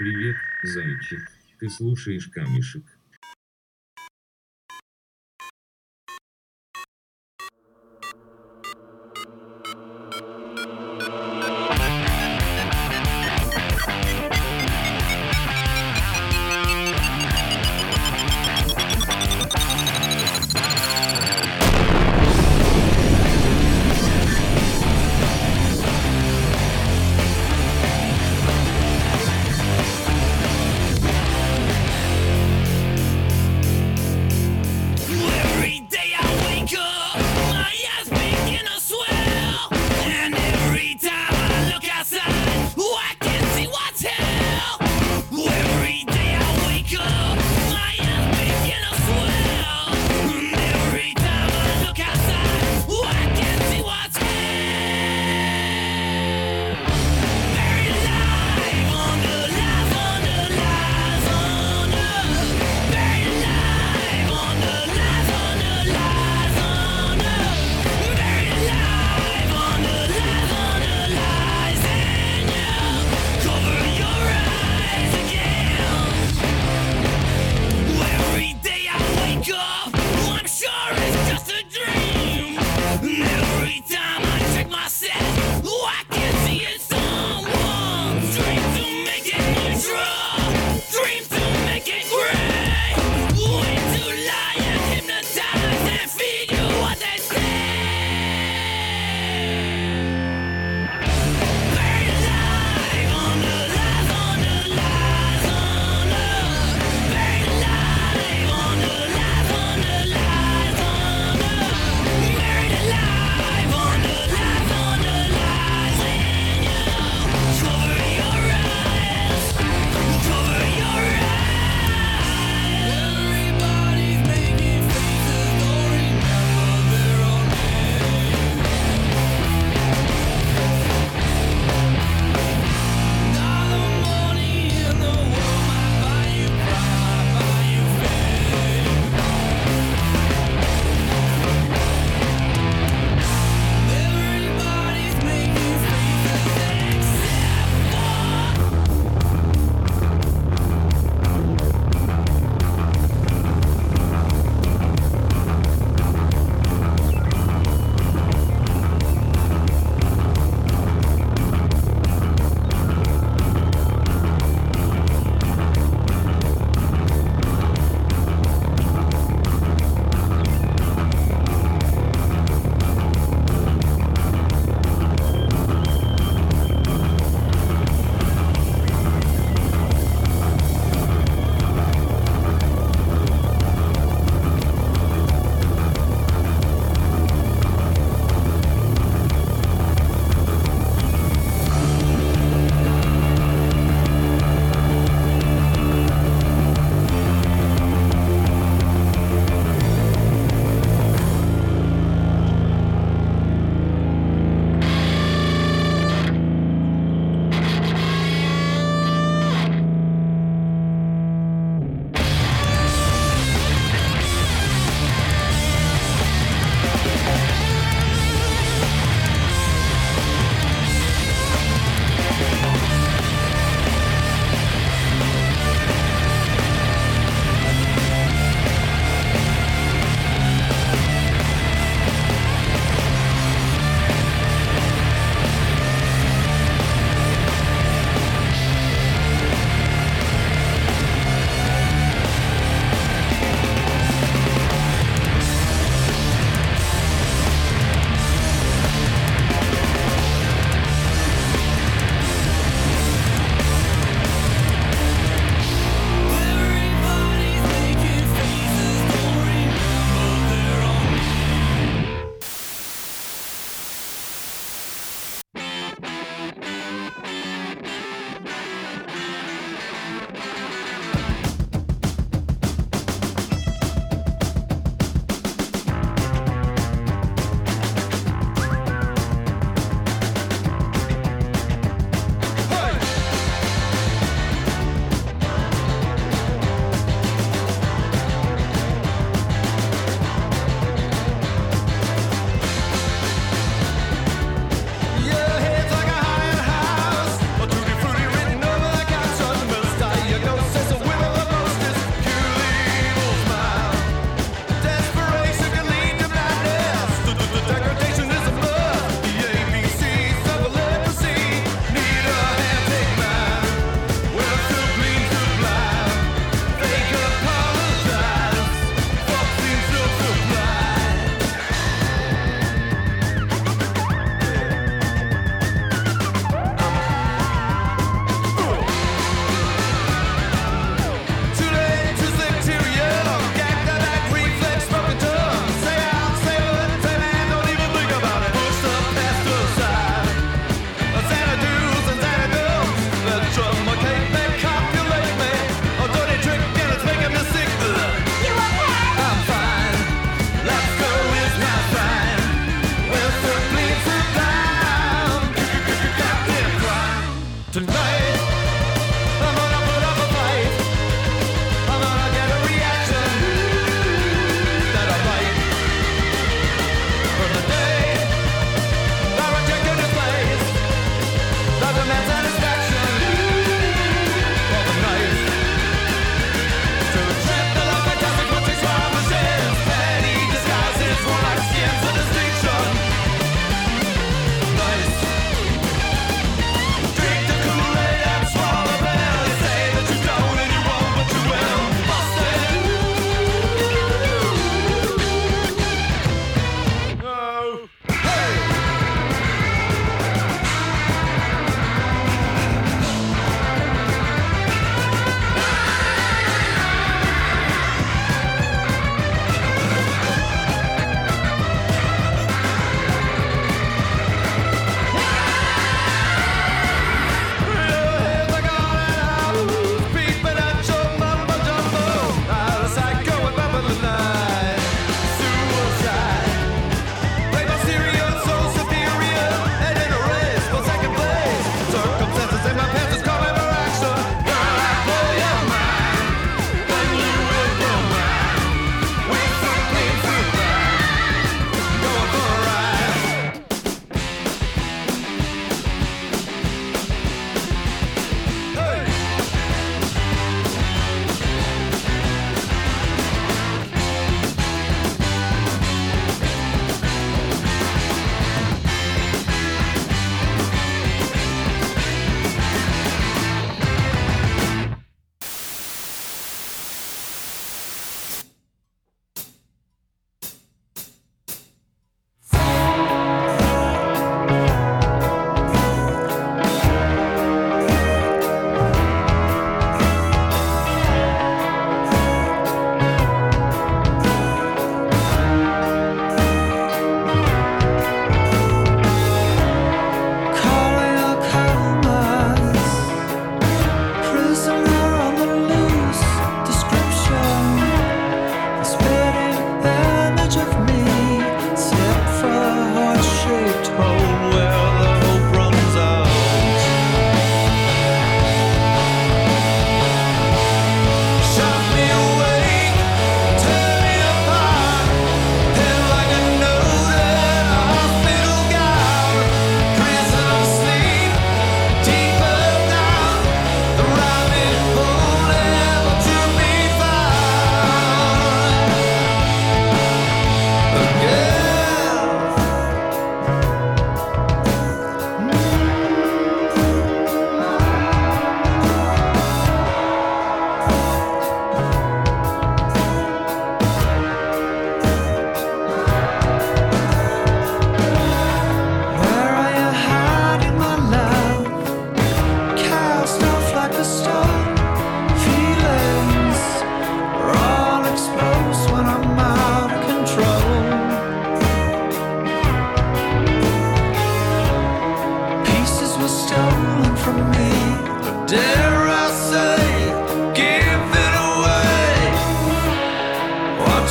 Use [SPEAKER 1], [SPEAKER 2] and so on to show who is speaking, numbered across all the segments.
[SPEAKER 1] Привет, зайчик. Ты слушаешь камешек.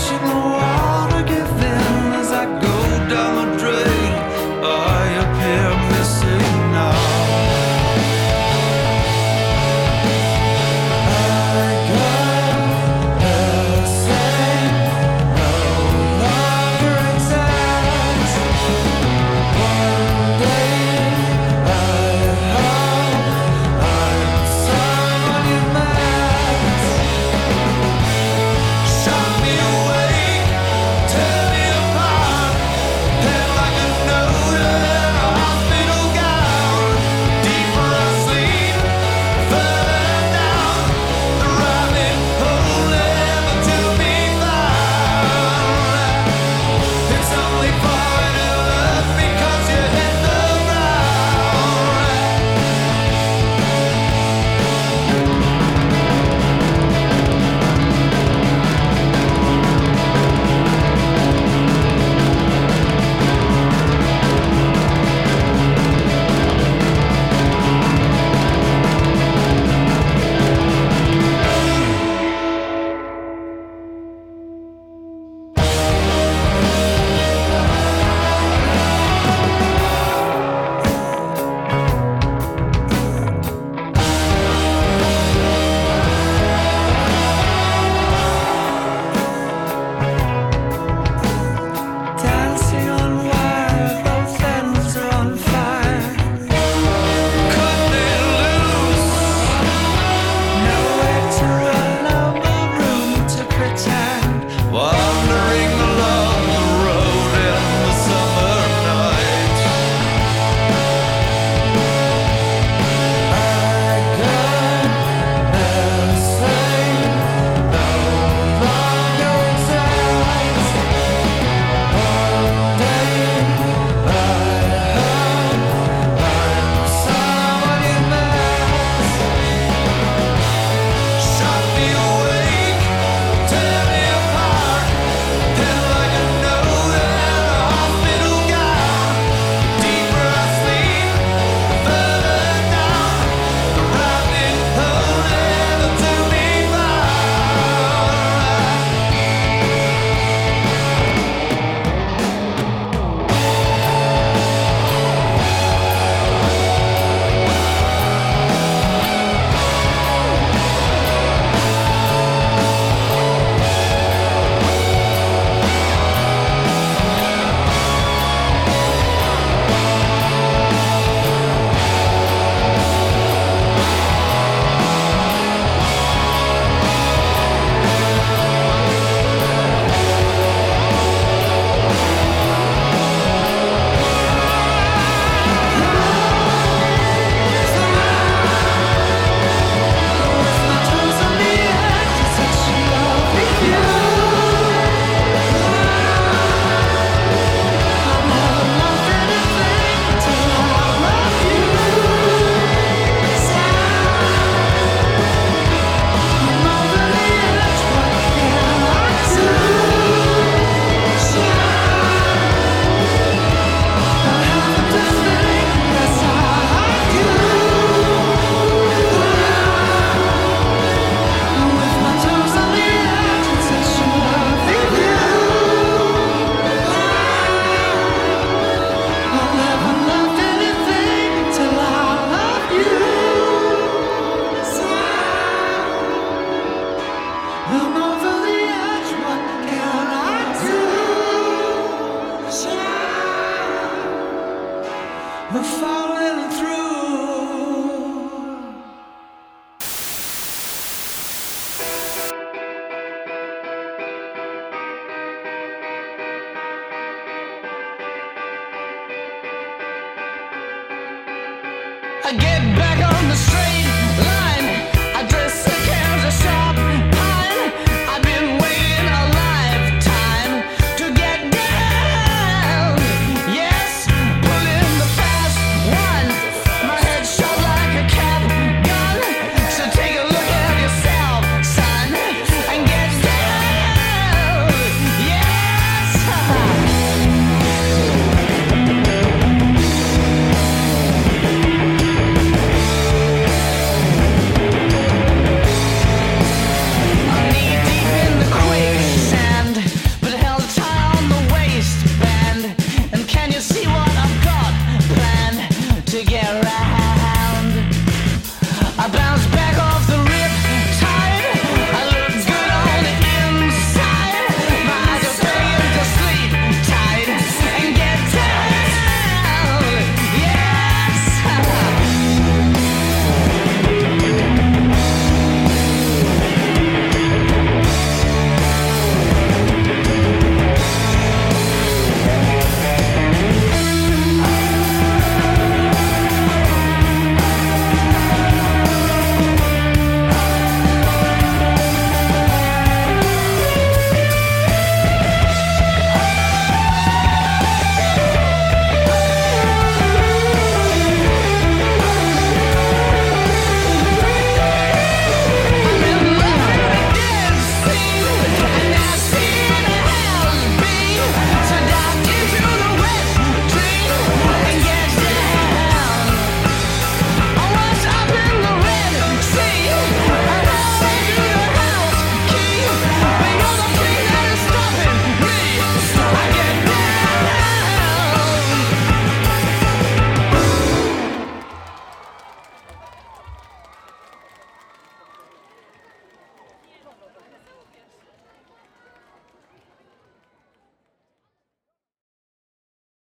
[SPEAKER 2] continua. The fall.